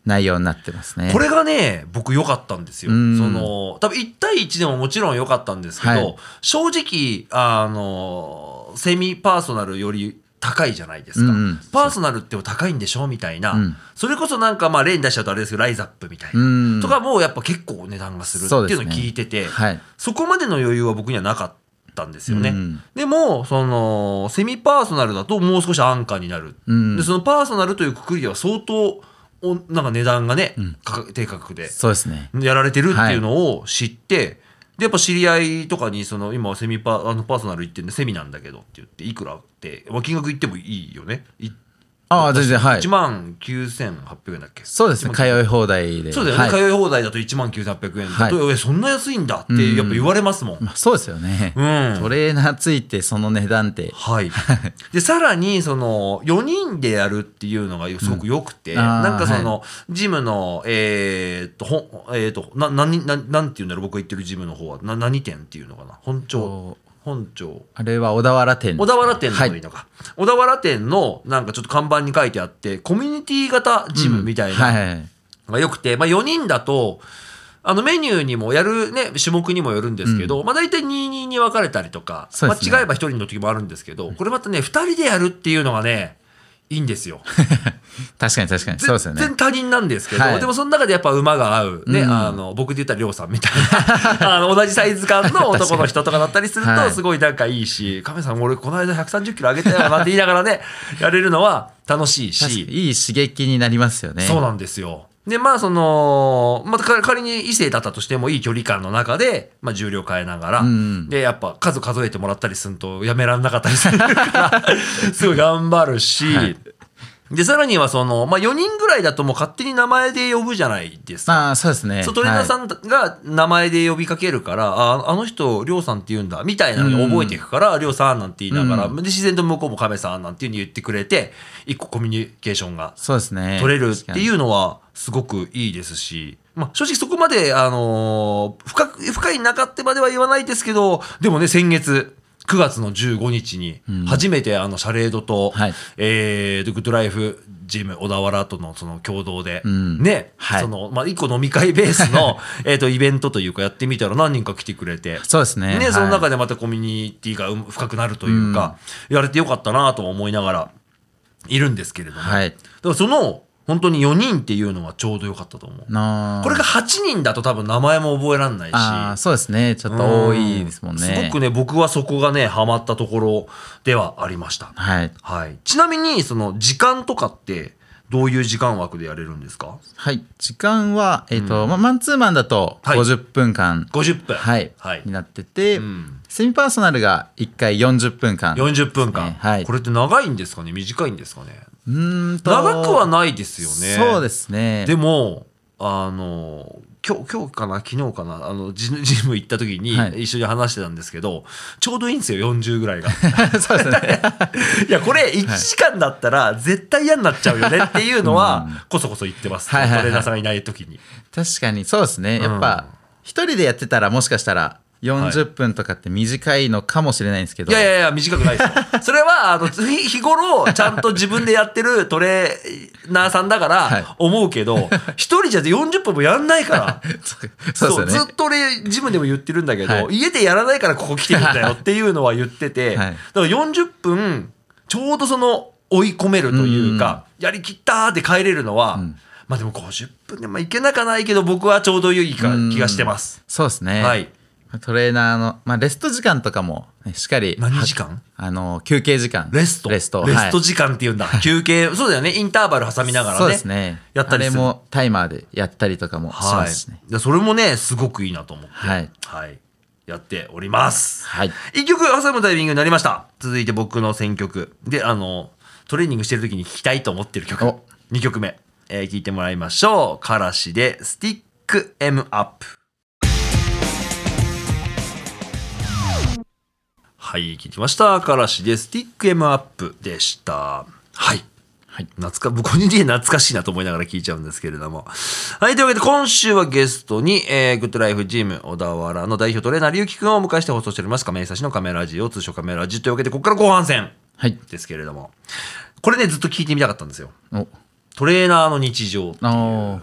Speaker 2: 内容になってますね。
Speaker 1: これがね僕良かったんですよ。そ
Speaker 2: うん。
Speaker 1: の多分1対1でももちろん良かったんですけど、
Speaker 2: はい。
Speaker 1: 正直あのセミパーソナルより高いじゃないですか、
Speaker 2: うんうん。
Speaker 1: パーソナルって高いんでしょみたいな、
Speaker 2: うん。
Speaker 1: それこそなんかまあ例に出しちゃうとあれですけどライザップみたいな、
Speaker 2: うん。
Speaker 1: とかもうやっぱ結構値段がするっていうのを聞いてて。そ,、
Speaker 2: はい。
Speaker 1: こまでの余裕は僕にはなかったんですよね、
Speaker 2: うん
Speaker 1: でもそのセミパーソナルだともう少し安価になる、
Speaker 2: うん。
Speaker 1: でそのパーソナルというくくりでは相当おなんか値段がね、価格低価格で。
Speaker 2: そうですね。
Speaker 1: やられてるっていうのを知って、でやっぱ知り合いとかにその今セミパあのパーソナル行ってんでセミなんだけどって言っていくらまあ、金額言ってもいいよね。い
Speaker 2: ああ全然はい。
Speaker 1: 1万9800円だっけ？
Speaker 2: そうですね。通い放題で。
Speaker 1: そうだよね、
Speaker 2: はい。
Speaker 1: 通い放題だと1万9800円だと、
Speaker 2: は
Speaker 1: えそんな安いんだってやっぱ言われますもん、
Speaker 2: まあ、そうですよね、
Speaker 1: うん。
Speaker 2: トレーナーついてその値段って。
Speaker 1: はい、*laughs* でさらにその4人でやるっていうのがすごく良くて、
Speaker 2: うん。
Speaker 1: なんかその、ジムのえーっとほんえーっとな何ななんていうんだろう僕が言ってるジムの方は。な何店っていうのかな。本町本町
Speaker 2: あれは小田原店。
Speaker 1: 小田原店の
Speaker 2: はい。
Speaker 1: いいのか、小田原店のなんかちょっと看板に書いてあってコミュニティ型ジムみたいな、
Speaker 2: はいはいはい。
Speaker 1: が良くて、まあ、4人だとあのメニューにもやる、ね、種目にもよるんですけど、まあ、大体2-2に分かれたりとか、
Speaker 2: ね。
Speaker 1: まあ、違えば1人の時もあるんですけどこれまたね2人でやるっていうのがねいいんですよ。*laughs*
Speaker 2: 確かに確かに。そうですよね。
Speaker 1: 全然他人なんですけど、
Speaker 2: はい。
Speaker 1: でもその中でやっぱ馬が合う、ね
Speaker 2: うん。
Speaker 1: あの僕で言ったら亮さんみたいな。*laughs* あの同じサイズ感の *laughs* 男の人とかだったりする
Speaker 2: はい。
Speaker 1: とすごい仲いいし「亀さん俺この間130キロ上げたよ」なんて言いながらねやれるのは楽しいし。
Speaker 2: にいい刺激になりますよね。
Speaker 1: そうなんですよ。で、まあ、その、まあ、か仮に異性だったとしてもいい距離感の中で、まあ、重量変えながら、
Speaker 2: ん
Speaker 1: で、やっぱ数数えてもらったりするとやめらんなかったりするから、*laughs* すごい頑張るし、
Speaker 2: はい
Speaker 1: で、さらにはその、まあ、4人ぐらいだともう勝手に名前で呼ぶじゃないですか。
Speaker 2: まあそうですね。
Speaker 1: そうトレーナーさ
Speaker 2: ん、
Speaker 1: んが名前で呼びかけるから、ああの人、りょうさんって言うんだ、みたいなのを覚えていくから、りょうさんなんて言いながら、
Speaker 2: うん。
Speaker 1: で自然と向こうも亀さんなんていうふうに言ってくれて、一個コミュニケーションが
Speaker 2: そうですね。
Speaker 1: 取れるっていううのはすごくいいですし、まあ、正直そこまで、あのー深く深い中ってまでは言わないですけどでもね先月9月の15日に初めてあのシャレードと、
Speaker 2: はい。
Speaker 1: えーグッドライフジム小田原とのその共同で、
Speaker 2: ん。
Speaker 1: ね、
Speaker 2: はい。
Speaker 1: そのまあ、一個飲み会ベースの *laughs* えーとイベントというかやってみたら何人か来てくれて。
Speaker 2: そうですね。はい
Speaker 1: その中でまたコミュニティがうん深くなるというか、やれてよかったなとも思いながらいるんですけれども、
Speaker 2: はい。
Speaker 1: だからその本当に4人っていうのはちょうどよかったと思う。
Speaker 2: な
Speaker 1: これが8人だと多分名前も覚えられないし。
Speaker 2: そうですね。ちょっと多いですもんね。
Speaker 1: すごくね、僕はそこがね、ハマったところではありました。
Speaker 2: はい。
Speaker 1: はい。ちなみに、その時間とかって、どういう時間枠でやれるんですか？
Speaker 2: はい。時間はえっ、と、まあマンツーマンだと
Speaker 1: はい。
Speaker 2: 50分間
Speaker 1: ?50 分。
Speaker 2: はい、
Speaker 1: はい。
Speaker 2: に。なってて、
Speaker 1: うん。
Speaker 2: セミパーソナルが1回40分間。
Speaker 1: 40分間、
Speaker 2: ね。はい。
Speaker 1: これって長いんですかね？短いんですかね？
Speaker 2: うーんと。
Speaker 1: 長くはないですよね。
Speaker 2: そうですね。
Speaker 1: でもあの今日今日かな？昨日かな？あのジ *laughs* ジム行った時に
Speaker 2: はい。
Speaker 1: 一緒に話してたんですけど、ちょうどいいんですよ40ぐらいが。*laughs*
Speaker 2: そうですね。*laughs*
Speaker 1: いやこれ1時間だったら絶対嫌になっちゃうよねっていうのはこそこそ言ってます、
Speaker 2: はいはいはい。
Speaker 1: トレーナーさんがいない時に。
Speaker 2: 確かにそうですね。やっぱ一人でやってたらもしかしたら40分とかって短いのかもしれないんですけど、
Speaker 1: いやいやいや短くないですよ。*laughs* それはあの日日頃ちゃんと自分でやってるトレーナーさんだか
Speaker 2: はい。
Speaker 1: ら思うけど一人じゃ40分もやんないから。*laughs*
Speaker 2: そう
Speaker 1: ずっと俺ジムでも言ってるんだけど、
Speaker 2: はい。
Speaker 1: 家でやらないからここ来てるんだよっていうのは言ってて、
Speaker 2: はい。
Speaker 1: だから40分ちょうどその追い込めるというか、やりきったーって帰れるのは、
Speaker 2: ん。
Speaker 1: まあでも50分でまあいけなかないけど僕はちょうどいい気がしてます。
Speaker 2: そうですね、
Speaker 1: はい。
Speaker 2: トレーナーの、まあ、レスト時間とかも、ね、しっかり
Speaker 1: 何時間？
Speaker 2: あの休憩時間
Speaker 1: レスト？
Speaker 2: レスト
Speaker 1: レスト
Speaker 2: はい
Speaker 1: 時間って言うんだ。休憩。そうだよね。インターバル挟みながらね。
Speaker 2: そうですね
Speaker 1: やったりする
Speaker 2: あれもタイマーでやったりとかもし
Speaker 1: はい
Speaker 2: ますしね。
Speaker 1: でそれもね、すごくいいなと思って。
Speaker 2: はい
Speaker 1: はい。やっております。
Speaker 2: はい
Speaker 1: 一曲挟むタイミングになりました。続いて僕の選曲。で、あの、トレーニングしてる時に聴きたいと思ってる曲
Speaker 2: お。
Speaker 1: 2曲目。えー、聴いてもらいましょう。からしで、スティック M アップ。はい、聞きました。からしで、スティック M アップでした。はい。
Speaker 2: はい
Speaker 1: 懐か、僕個人的には懐かしいなと思いながら聞いちゃうんですけれども。はい、というわけで今週はゲストに、えー、グッドライフジム小田原の代表トレーナー、りゅうきくんをお迎えして放送しております。亀井久志のカメラジオ、通称カメラジというわけで、ここから後半戦
Speaker 2: はい
Speaker 1: ですけれども。これね、ずっと聞いてみたかったんですよ。
Speaker 2: お
Speaker 1: トレーナーの日常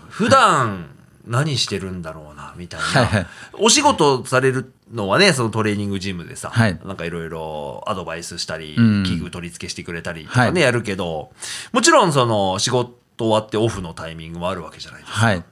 Speaker 1: 普段何してるんだろうなみたい
Speaker 2: はいは
Speaker 1: ない。お仕事されるのはねそのトレーニングジムでさ、
Speaker 2: はい。
Speaker 1: なんかいろいろアドバイスしたり、
Speaker 2: うん。
Speaker 1: 器具取り付けしてくれたりとかね、
Speaker 2: はい。
Speaker 1: やるけどもちろんその仕事終わってオフのタイミングもあるわけじゃないですか。
Speaker 2: はい。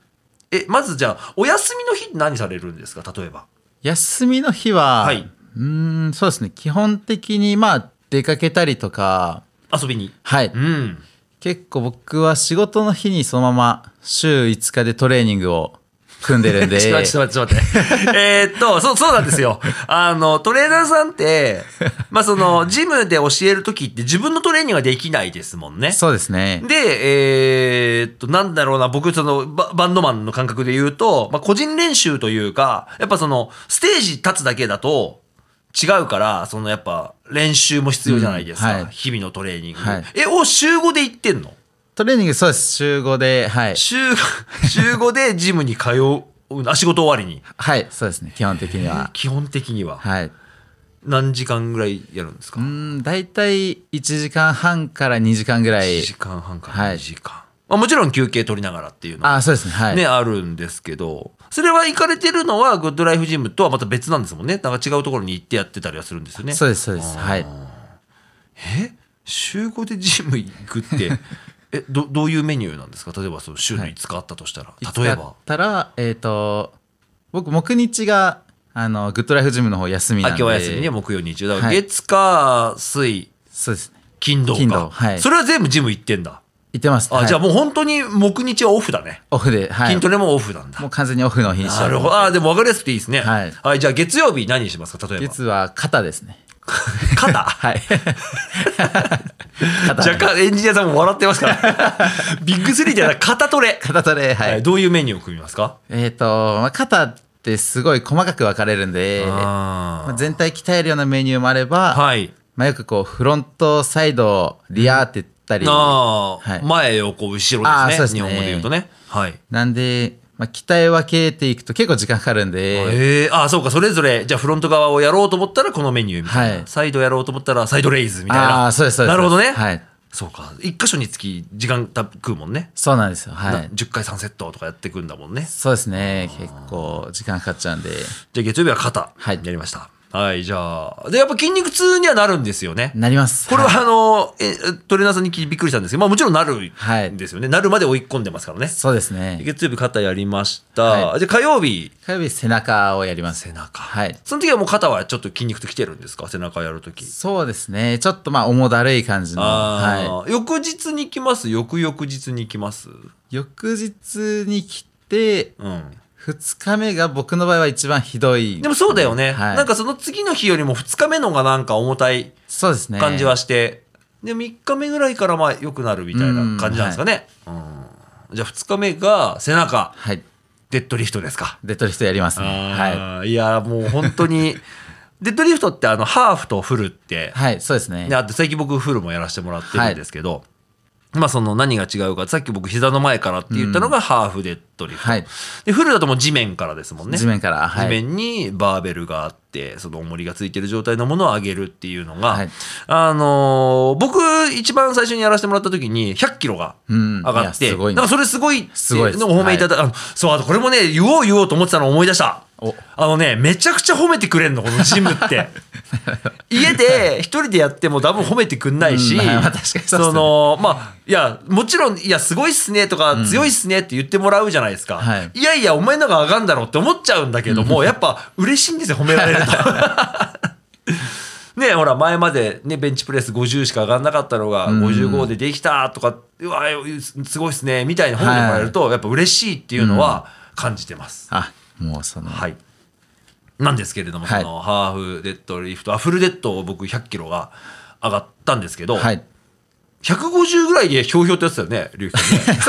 Speaker 1: えまずじゃあお休みの日何されるんですか？例えば。
Speaker 2: 休みの日は、
Speaker 1: はい。う
Speaker 2: ーんそうですね。基本的にまあ出かけたりとか
Speaker 1: 遊びに。
Speaker 2: はい、
Speaker 1: うん。
Speaker 2: 結構僕は仕事の日にそのまま週5日でトレーニングを組んでるんで *laughs*
Speaker 1: ちょっと待って、ちょっと待って。*laughs* えーっと、そう、そうなんですよ。あの、トレーナーさんって、まあ、その、ジムで教えるときって自分のトレーニングはできないですもんね。
Speaker 2: そうですね
Speaker 1: で、えーっと、なんだろうな、僕、その、ババンドマンの感覚で言うと、まあ、個人練習というか、やっぱその、ステージ立つだけだと、違うから、そのやっぱ練習も必要じゃないですか。
Speaker 2: うんはい。
Speaker 1: 日々のトレーニング。
Speaker 2: はい。
Speaker 1: え、お、週5で行ってんの？
Speaker 2: トレーニングそうです。週5ではい。
Speaker 1: 週、*laughs* 週5でジムに通う、あ、仕事終わりに？
Speaker 2: はいそうですね。基本的には。
Speaker 1: 基本的には。
Speaker 2: はい。
Speaker 1: 何時間ぐらいやるんですか？
Speaker 2: うん大体1時間半から2時間ぐら
Speaker 1: 1
Speaker 2: い
Speaker 1: 時間半から2
Speaker 2: はい。
Speaker 1: 時間。まあ、もちろん休憩取りながらっていうのは
Speaker 2: あそうですねはい
Speaker 1: ね、あるんですけど、それは行かれてるのはグッドライフジムとはまた別なんですもんね。なんか違うところに行ってやってたりはするんですよね。
Speaker 2: そうですそうですはい
Speaker 1: え？週5でジム行くって、*laughs* え、ど、どういうメニューなんですか？例えばその週の5日あったとしたら。例え
Speaker 2: だっ
Speaker 1: ば。
Speaker 2: たらえっ、と僕木日があのグッドライフジムの方休みな
Speaker 1: あ、
Speaker 2: んで
Speaker 1: 今日は休みね、木曜日曜。だから
Speaker 2: はい
Speaker 1: 月火水
Speaker 2: そうですね
Speaker 1: 金土か。
Speaker 2: 金土はい
Speaker 1: それは全部ジム行ってんだ。
Speaker 2: 行ってます
Speaker 1: あ、
Speaker 2: はい
Speaker 1: じゃあもう本当に木日はオフだね。
Speaker 2: オフではい
Speaker 1: 筋トレもオフなんだ。
Speaker 2: もう完全にオフの日にし
Speaker 1: なるほど。あーでも分かりやすくていいですね。
Speaker 2: はい
Speaker 1: じゃあ月曜日何しますか？例えば。
Speaker 2: 月は肩ですね *laughs*
Speaker 1: 肩？*laughs*
Speaker 2: はい *laughs* 肩
Speaker 1: 若干エンジニアさんも笑ってますから。ビッグスリーではなく肩トレ。
Speaker 2: 肩トレはい、
Speaker 1: はいどういうメニューを組みますか？
Speaker 2: えっ、と、まあ、肩ってすごい細かく分かれるんで、
Speaker 1: あ
Speaker 2: まあ、全体鍛えるようなメニューもあれば、
Speaker 1: はい。
Speaker 2: まあ、よくこうフロントサイドリアーって言ったり、はい。
Speaker 1: 前横後ろですね。
Speaker 2: ですね。
Speaker 1: 日本語で言うとね。はい。
Speaker 2: なんで、まあ、鍛え分けていくと結構時間かかるんで、
Speaker 1: え。ー、あーそうか。それぞれじゃあフロント側をやろうと思ったらこのメニューみたいな、
Speaker 2: はい。
Speaker 1: サイドやろうと思ったらサイドレイズみたいな。
Speaker 2: あーそうですそうです。
Speaker 1: なるほどね、
Speaker 2: はい。
Speaker 1: そうか。一箇所につき時間た食うもんね、
Speaker 2: そうなんですよ。は。
Speaker 1: ない10回3セットとかやっていくんだもんね。
Speaker 2: そうですね。結構時間かかっちゃうんで。
Speaker 1: じゃあ月曜日は肩
Speaker 2: はい。
Speaker 1: やりました。はいじゃあでやっぱ筋肉痛にはなるんですよね
Speaker 2: なります。
Speaker 1: これは
Speaker 2: はい
Speaker 1: あの、えトレーナーさんにびっくりしたんですけど、まあもちろんなる
Speaker 2: はい
Speaker 1: んですよね。なるまで追い込んでますからね。
Speaker 2: そうですね。
Speaker 1: 月曜日肩やりました。
Speaker 2: はい
Speaker 1: じゃあ火曜日、
Speaker 2: 火曜日背中をやります。
Speaker 1: 背中。
Speaker 2: はい。
Speaker 1: その時はもう肩はちょっと筋肉ときてるんですか？背中やるとき。
Speaker 2: そうですね。ちょっとまあ重だるい感じの。
Speaker 1: あ
Speaker 2: は
Speaker 1: あ、翌日に来ます？翌々日に来ます？
Speaker 2: い。翌日に来て、
Speaker 1: うん。
Speaker 2: 2日目が僕の場合は一番ひどい。
Speaker 1: でもそうだよね。
Speaker 2: はい、
Speaker 1: なんかその次の日よりも2日目のがなんか重たい
Speaker 2: そうですね。
Speaker 1: 感じはして、で、3日目ぐらいからまあ良くなるみたいな感じなんですかね。うんじゃあ2日目が背中、
Speaker 2: はい。
Speaker 1: デッドリフトですか？
Speaker 2: デッドリフトやりますね。は
Speaker 1: はい。いや、もう本当に、*laughs* デッドリフトってあの、ハーフとフルって
Speaker 2: い。、はい、そうですね
Speaker 1: で。あと最近僕フルもやらせてもらってるんですけど、まあその何が違うか、さっき僕膝の前からって言ったのがハーフデッドリフト。
Speaker 2: はい。
Speaker 1: で、フルだともう地面からですもんね。
Speaker 2: 地面から。はい。
Speaker 1: 地面にバーベルがあって、その重りがついてる状態のものを上げるっていうのが、
Speaker 2: はい。
Speaker 1: あのー僕一番最初にやらせてもらった時に100キロが
Speaker 2: うん。
Speaker 1: 上がって、
Speaker 2: いやすごい
Speaker 1: なんかそれすごい
Speaker 2: すごい
Speaker 1: お褒めいただ、あのそう、あとこれもね、言おう言おうと思ってたのを思い出した。
Speaker 2: お。
Speaker 1: あのね、めちゃくちゃ褒めてくれんの、このジムって。*laughs* 家で一人でやっても多分褒めてくんないし、
Speaker 2: う *laughs* んまあ確かにそ
Speaker 1: の、まあ、いや、もちろん、いや、すごいっすねとか、強いっすねって言ってもらうじゃないですか。
Speaker 2: はい。
Speaker 1: いやいや、お前のが上がんだろうって思っちゃうんだけども、やっぱ嬉しいんですよ、褒められる *laughs* と。ねほら、前までね、ベンチプレス50しか上がんなかったのが、55でできたとか、うわ、すごいっすね、みたいな褒めてもらえると、やっぱ嬉しいっていうのは感じてます。
Speaker 2: あ、もうその。
Speaker 1: はい。なんですけれども、
Speaker 2: はい
Speaker 1: そのハーフデッドリフト、あフルデッドを僕100キロが上がったんですけど、
Speaker 2: はい。
Speaker 1: 150ぐらいでひょうひょうってやってたよね、龍樹君ね。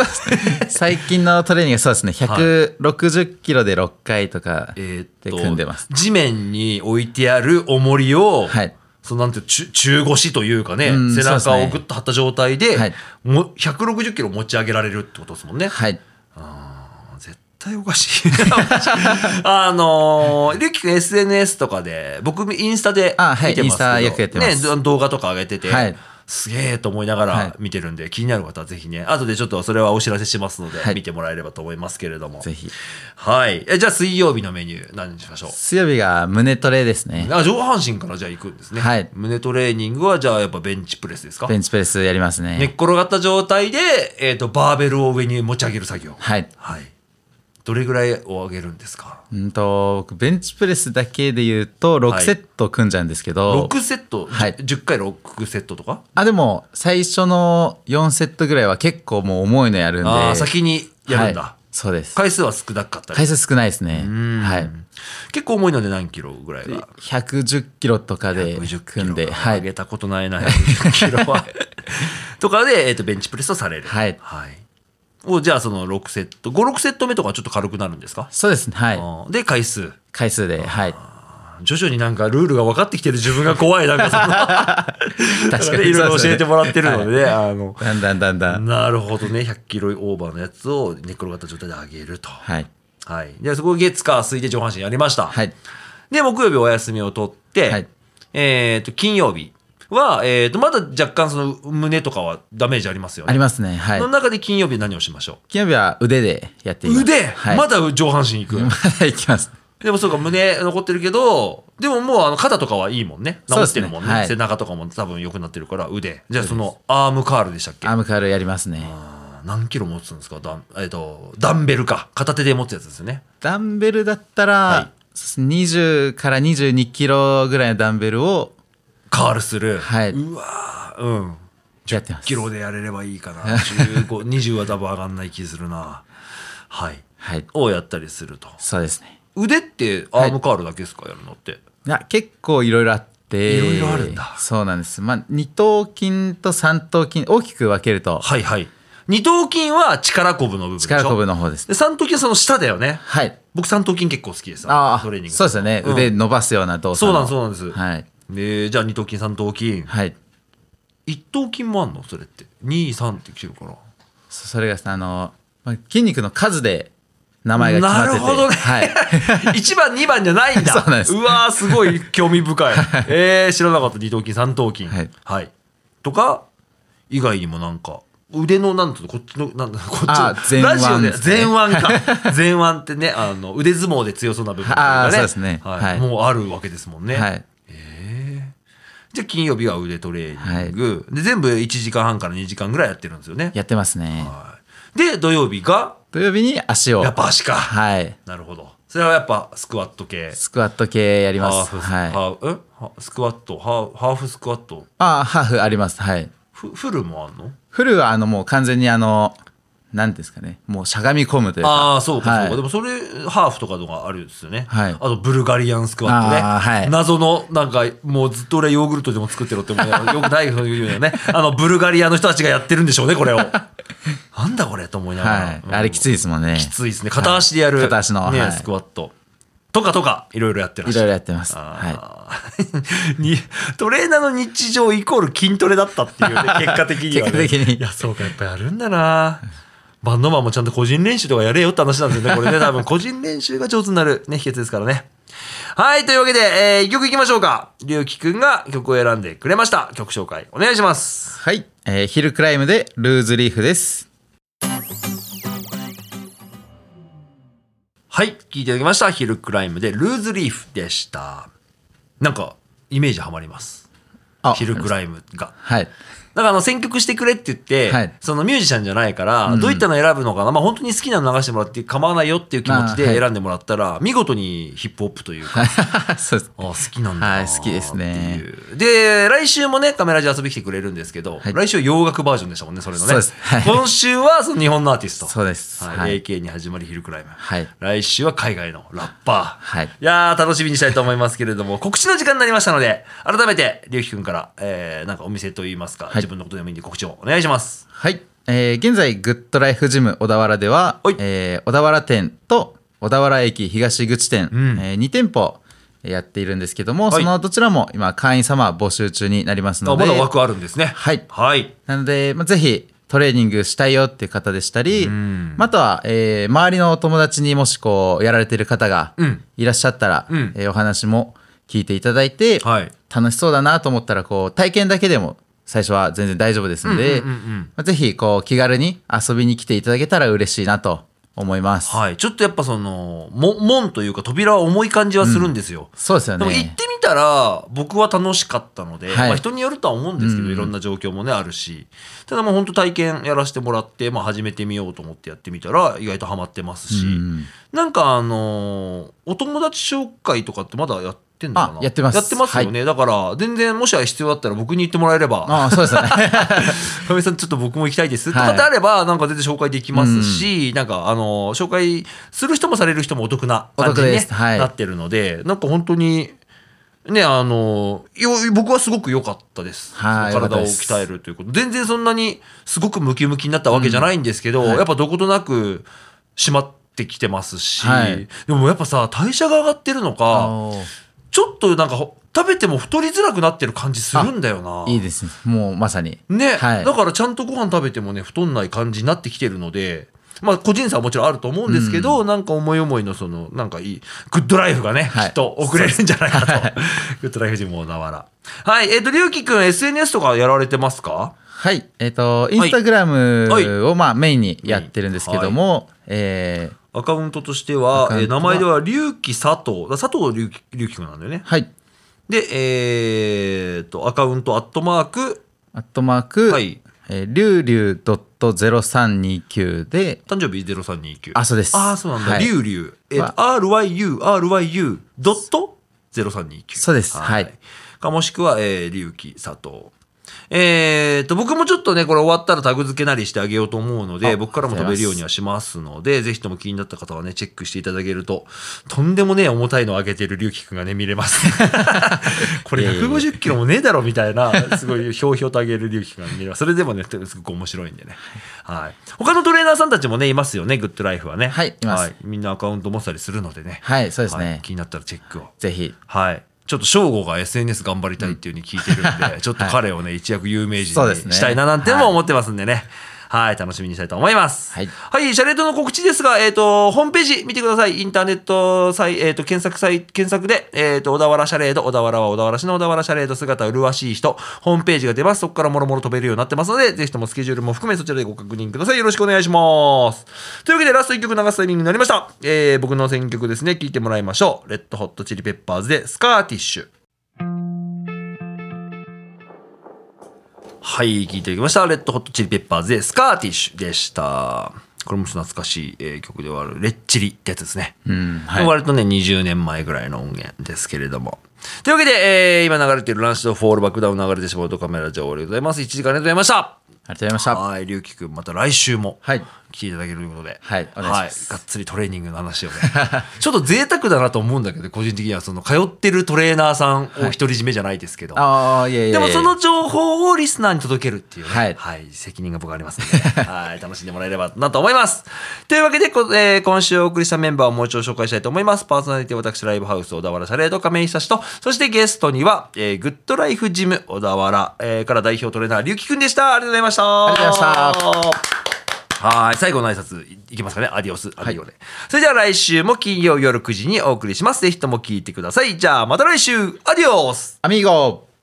Speaker 1: *laughs*
Speaker 2: 最近のトレーニングそうですね。160キロで6回とか
Speaker 1: え
Speaker 2: で
Speaker 1: ーっと
Speaker 2: 組んでます。
Speaker 1: 地面に置いてある重りを、
Speaker 2: はい
Speaker 1: そのなんていう中中腰というかね、
Speaker 2: うん
Speaker 1: 背中をグッと張った状態で、
Speaker 2: はい
Speaker 1: も160キロ持ち上げられるってことですもんね。
Speaker 2: はい。
Speaker 1: 絶対おかしい。*laughs* あのー、りゅうきくん SNS とかで、僕インスタで
Speaker 2: あはい
Speaker 1: 見てますけど、
Speaker 2: インスタよくやってます
Speaker 1: ね、動画とか上げてて、
Speaker 2: はい
Speaker 1: すげえと思いなが
Speaker 2: はい
Speaker 1: ら見てるんで、気になる方はぜひね、後でちょっとそれはお知らせしますので、
Speaker 2: はい
Speaker 1: 見てもらえればと思いますけれども。
Speaker 2: ぜひ。
Speaker 1: はい。えじゃあ水曜日のメニュー何にしましょう？
Speaker 2: 水曜日が胸トレですね。
Speaker 1: あ上半身からじゃあ行くんですね。
Speaker 2: はい
Speaker 1: 胸トレーニングはじゃあやっぱベンチプレスですか？
Speaker 2: ベンチプレスやります
Speaker 1: 寝っ
Speaker 2: ね。
Speaker 1: 転がった状態で、えー、とバーベルを上に持ち上げる作業。
Speaker 2: はい。
Speaker 1: はい。どれぐらいを上げるんですか？
Speaker 2: うんと僕ベンチプレスだけで言うと6セット組んじゃうんですけど、
Speaker 1: 6セット、
Speaker 2: はい。
Speaker 1: じゅ10回6セットとか？
Speaker 2: あでも最初の4セットぐらいは結構もう重いのやるんで。
Speaker 1: 先にやるんだ、
Speaker 2: はい。そうです。
Speaker 1: 回数は少なかったり
Speaker 2: 回数少ないですね。
Speaker 1: うん。
Speaker 2: はい。
Speaker 1: 結構重いので何キロぐらいが
Speaker 2: 110キロとかで
Speaker 1: 110キ
Speaker 2: 組んで
Speaker 1: 上げたことないな110キロは。*laughs* とかで、えー、とベンチプレスをされる。
Speaker 2: はい
Speaker 1: をじゃあその6セット56セット目とかはちょっと軽くなるんですか、
Speaker 2: そうですねはい。
Speaker 1: で回数。
Speaker 2: 回数ではい。
Speaker 1: 徐々になんかルールが分かってきてる自分が怖い。なんかその *laughs*
Speaker 2: 確かに。
Speaker 1: いろいろ教えてもらってるのでね、あの。
Speaker 2: だんだんだんだん。
Speaker 1: なるほどね。100キロオーバーのやつを寝っ転がった状態で上げると。
Speaker 2: はい。
Speaker 1: はい。でそこ月火水で上半身やりました、
Speaker 2: はい。
Speaker 1: で木曜日お休みを取って、
Speaker 2: はい。
Speaker 1: えー、と金曜日は、えー、とまだ若干その胸とかはダメージありますよね。
Speaker 2: ありますね。はい。
Speaker 1: その中で金曜日何をしましょ
Speaker 2: 金曜日は腕でやっていうます。
Speaker 1: 腕、
Speaker 2: はい、
Speaker 1: まだ上半身いく、*laughs*
Speaker 2: まだいきます。
Speaker 1: でもそうか胸残ってるけどでももうあの肩とかはいいもんね。治ってるもんね。
Speaker 2: ねはい。
Speaker 1: 背中とかも多分良くなってるから腕。じゃあそのアームカールでしたっけ？
Speaker 2: アームカールやりますね。
Speaker 1: 何キロ持つんですか？ダン,、えー、とダンベルか。片手で持つやつですよね。
Speaker 2: ダンベルだったら、
Speaker 1: はい。
Speaker 2: 20から22キロぐらいのダンベルを
Speaker 1: カールする、
Speaker 2: はい。う
Speaker 1: わー。うん。
Speaker 2: やってます。
Speaker 1: キロでやれればいいかな。15 20 *laughs* は多分上がんない気するな。はい。
Speaker 2: はい。
Speaker 1: をやったりすると。
Speaker 2: そうですね。
Speaker 1: 腕ってアームカールだけですか、やるのって？
Speaker 2: いや結構いろいろあって。
Speaker 1: いろいろあるんだ。
Speaker 2: そうなんです。まあ二頭筋と三頭筋大きく分けると。
Speaker 1: はいはい。二頭筋は力こぶの部分
Speaker 2: 力こぶの方です。
Speaker 1: で三頭筋はその下だよね？
Speaker 2: はい。
Speaker 1: 僕三頭筋結構好きです。
Speaker 2: あ
Speaker 1: トレーニング
Speaker 2: あそうですよね、
Speaker 1: うん。
Speaker 2: 腕伸ばすような動作
Speaker 1: そう
Speaker 2: の
Speaker 1: なんですそうなんです、
Speaker 2: はい
Speaker 1: でじゃあ二頭筋三頭筋。
Speaker 2: はい。
Speaker 1: 一頭筋もあんの？それって。23ってきてるかな？
Speaker 2: そそれがあの、まあ、筋肉の数で名前が決まってて。
Speaker 1: なるほどね。
Speaker 2: はい。*laughs*
Speaker 1: 1番2番じゃないんだ。*laughs*
Speaker 2: そうなんです。
Speaker 1: わーすごい興味深 *laughs* い。えー、知らなかった。二頭筋三頭筋。
Speaker 2: はい、
Speaker 1: とか以外にもなんか腕のなんていうの？こっちのなんだこっちの
Speaker 2: あ前腕
Speaker 1: ラジオで前腕か。前腕ってねあの腕相撲で強そうな部分というか
Speaker 2: あーそうですね。
Speaker 1: はい。
Speaker 2: はい。
Speaker 1: もうあるわけですもんね、
Speaker 2: はい
Speaker 1: じゃあ金曜日は腕トレーニング、で全部1時間半から2時間ぐらいやってるんですよね。
Speaker 2: やってますね。
Speaker 1: はい。で土曜日が？
Speaker 2: 土曜日に足を。
Speaker 1: やっぱ足か。
Speaker 2: はい。
Speaker 1: なるほど。それはやっぱスクワット系。
Speaker 2: スクワット系やりま
Speaker 1: ハーフ、
Speaker 2: すはい。
Speaker 1: ハーフスクワット？ハーハーフスクワット？
Speaker 2: ああハーフあります。はい。
Speaker 1: フフルもあんの？
Speaker 2: フルはあのもう完全にあの何ですかねもうしゃがみ込むというか。
Speaker 1: ああそうかそうか、
Speaker 2: はい。
Speaker 1: でもそれハーフとかのがあるんですよね、
Speaker 2: はい。
Speaker 1: あとブルガリアンスクワットね、
Speaker 2: はい。
Speaker 1: 謎のなんかもうずっと俺ヨーグルトでも作ってろって思うよよくないそういうのね。あのブルガリアの人たちがやってるんでしょうねこれを。*laughs* なんだこれと思いながら、
Speaker 2: はい、
Speaker 1: うん
Speaker 2: あれきついですもんね。
Speaker 1: きついですね。片足でやる、
Speaker 2: はい。片足の
Speaker 1: ね
Speaker 2: はい。
Speaker 1: スクワット。とかとかいろいろやってらっしゃる。
Speaker 2: いろいろやってます。は
Speaker 1: あー。*laughs* にトレーナーの日常イコール筋トレだったっていうね *laughs* 結果的には、ね、
Speaker 2: 結果的に。
Speaker 1: いやそうかやっぱやるんだなバンドマンもちゃんと個人練習とかやれよって話なんですよねこれね。*laughs* 多分個人練習が上手になるね秘訣ですからね。はいというわけで、えー、一曲いきましょうか。りゅうきくんが曲を選んでくれました。曲紹介お願いします。
Speaker 2: い、はいえーヒルクライムでルーズリーフです。
Speaker 1: はい聴いていただきました。ヒルクライムでルーズリーフでした。なんかイメージはまります。
Speaker 2: あ
Speaker 1: ヒルクライムが。
Speaker 2: はい
Speaker 1: だからあの選曲してくれって言って、
Speaker 2: はい。
Speaker 1: そのミュージシャンじゃないから、どういったの選ぶのかな、まあ本当に好きなの流してもらって構わないよっていう気持ちで選んでもらったら、見事にヒップホップというか、*laughs*
Speaker 2: そうです。
Speaker 1: あ好きなんだな
Speaker 2: はい好きですね。
Speaker 1: で来週もねカメラジ遊び来てくれるんですけど、
Speaker 2: はい。
Speaker 1: 来週は洋楽バージョンでしたもんねそれのね。
Speaker 2: はい。
Speaker 1: 今週はその日本のアーティスト。
Speaker 2: そうです。
Speaker 1: はい。
Speaker 2: はい。
Speaker 1: AK に始まりヒルクライム、
Speaker 2: はい。
Speaker 1: 来週は海外のラッパー、
Speaker 2: はい。
Speaker 1: いやー楽しみにしたいと思いますけれども告知の時間になりましたので改めてりゅうきくんから、えーなんかお店といいますか、
Speaker 2: い
Speaker 1: 自分のことでもいいんで告知をお願いします。
Speaker 2: はい、えー現在グッドライフジム小田原では
Speaker 1: はい、
Speaker 2: えー小田原店と小田原駅東口店、
Speaker 1: ん。
Speaker 2: え2店舗やっているんですけども、
Speaker 1: はい。
Speaker 2: そのどちらも今会員様募集中になります
Speaker 1: あ
Speaker 2: ので。
Speaker 1: まだ枠あるんですね。
Speaker 2: はい。
Speaker 1: はい。
Speaker 2: なので、まあ、ぜひトレーニングしたいよっていう方でしたり、
Speaker 1: ん。
Speaker 2: まああとは、えー周りのお友達にもしこうやられてる方が
Speaker 1: うん。
Speaker 2: いらっしゃったら、
Speaker 1: うん。
Speaker 2: えーお話も聞いていただいて、
Speaker 1: はい。
Speaker 2: 楽しそうだなと思ったらこう体験だけでも最初は全然大丈夫ですので、ぜひこう気軽に遊びに来ていただけたら嬉しいなと思います。
Speaker 1: はい。ちょっとやっぱそのも門というか扉は重い感じはするんですよ、
Speaker 2: そうですよね。
Speaker 1: でも行ってみたら僕は楽しかったので、
Speaker 2: はい。
Speaker 1: まあ、人によるとは思うんですけど、
Speaker 2: うん
Speaker 1: いろんな状況もねあるし。ただもう本当体験やらせてもらって、まあ、始めてみようと思ってやってみたら意外とハマってますし、
Speaker 2: うん
Speaker 1: なんかあのーお友達紹介とかってまだやってんのかな？
Speaker 2: あやってます。
Speaker 1: やってますよね、だから全然もし必要だったら僕に言ってもらえれば。
Speaker 2: ああそうですね。*laughs*
Speaker 1: かみさんちょっと僕も行きたいです。とかってあれば、なんか全然紹介できますし、なんかあの紹介する人もされる人もお得な感じに、ね
Speaker 2: はい。
Speaker 1: なってるのでなんか本当にねあのよ僕はすごく良かったです、
Speaker 2: はい
Speaker 1: 体を鍛えるということ。全然そんなにすごくムキムキになったわけじゃないんですけど、
Speaker 2: はい。
Speaker 1: やっぱどことなく締まってきてますし、
Speaker 2: はい。
Speaker 1: でもやっぱさ代謝が上がってるのかちょっとなんかほ食べても太りづらくなってる感じするんだよな。
Speaker 2: いいですね。もうまさに。
Speaker 1: ね、
Speaker 2: はい。
Speaker 1: だからちゃんとご飯食べてもね太んない感じになってきてるのでまあ個人差はもちろんあると思うんですけど、なんか思い思いのそのなんかいいグッドライフがね、
Speaker 2: はい。
Speaker 1: きっと送れるんじゃないかと、*laughs* グッドライフジム小田原はい。えっ、と龍樹くん SNS とかやられてますか？
Speaker 2: はい。えっ、とインスタグラ
Speaker 1: はい。
Speaker 2: ムをまあメインにやってるんですけども、えー
Speaker 1: アカウントとしてはえー名前では龍樹佐藤だ佐藤龍樹龍樹くんなんだよね。
Speaker 2: はい。
Speaker 1: でえー、とアカウントアットマーク。
Speaker 2: アットマーク、
Speaker 1: はい。
Speaker 2: えー、りゅうりゅう .0329 で。
Speaker 1: 誕生日0329
Speaker 2: あそうです。
Speaker 1: ああそうなんだ、
Speaker 2: はい。
Speaker 1: リュウリュウ。えっ、と
Speaker 2: は
Speaker 1: RYU RYU ドット0329
Speaker 2: そうです。はい。
Speaker 1: かもしくは、えー、龍樹佐藤えー、と僕もちょっとねこれ終わったらタグ付けなりしてあげようと思うので
Speaker 2: あ
Speaker 1: 僕からも飛べるようにはしますのでぜひとも気になった方はねチェックしていただけるととんでもねえ重たいのを上げてる龍樹くんがね見れます。*laughs* これ
Speaker 2: いやいやいや。
Speaker 1: 150キロもねえだろみたいなすごいひょうひょうと上げる龍樹くんが見れます。それでもねすごく面白いんでね。はい。他のトレーナーさんたちもねいますよねグッドライフはね。
Speaker 2: はいいます。
Speaker 1: みんなアカウント持ってたりするのでね。
Speaker 2: はいそうですね、
Speaker 1: はい。気になったらチェックを。
Speaker 2: ぜひ。
Speaker 1: はい。ちょっと翔吾が SNS 頑張りたいっていうふうに聞いてるんで、ちょっと彼をね、一躍有名人にしたいななんてのも思ってますんでね。はい、楽しみにしたいと思います。
Speaker 2: はい
Speaker 1: はい、シャレートの告知ですが、えっ、と、ホームページ見てください。インターネットサイ、えっ、と、検索サイ、検索で、えっ、と、小田原シャレード、小田原は小田原市の小田原シャレード姿麗しい人、ホームページが出ます。そこからもろもろ飛べるようになってますので、ぜひともスケジュールも含めそちらでご確認ください。よろしくお願いします。というわけで、ラスト1曲流すタイミングになりました。えー、僕の選曲ですね、聴いてもらいましょう。レッドホットチリペッパーズで、スカーティッシュ。はい、聞いていきました。 Red Hot Chili Peppers で、 Scar Tissue でした。これも懐かしい、えー曲ではある、レッチリってやつですね。
Speaker 2: うんはい
Speaker 1: 割とね、20年前ぐらいの音源ですけれども。というわけで、えー今流れている Rancid Fall Back Down 流れてしまうとカメラ上でございます。1時間ありがとうございました。
Speaker 2: ありがとうございました
Speaker 1: はい、龍樹くん、また来週も
Speaker 2: はい
Speaker 1: 来ていただけるということで、
Speaker 2: はいお願いします。
Speaker 1: がっつりトレーニングの話をね、*laughs* ちょっと贅沢だなと思うんだけど、個人的にはその通ってるトレーナーさんを独り占めじゃないですけど、
Speaker 2: ああいやいやいや。
Speaker 1: でもその情報をリスナーに届けるっていうね、
Speaker 2: はい。
Speaker 1: 責任が僕はありますので、はい、楽しんでもらえればなと思います。*laughs* というわけで、こえー今週お送りしたメンバーをもう一度紹介したいと思います。パーソナリティ私、ライブハウス小田原シャレード亀井久志と、そしてゲストには、えーグッドライフジム小田原、えーから代表トレーナー、龍樹くんでした。ありがとうございました。
Speaker 2: ありがとうございま
Speaker 1: した。はい。最後の挨拶いいきますかね。アディオス、アディオで。それでは来週も金曜夜9時にお送りします。ぜひとも聞いてください。じゃあまた来週、アディオス
Speaker 2: アミーゴ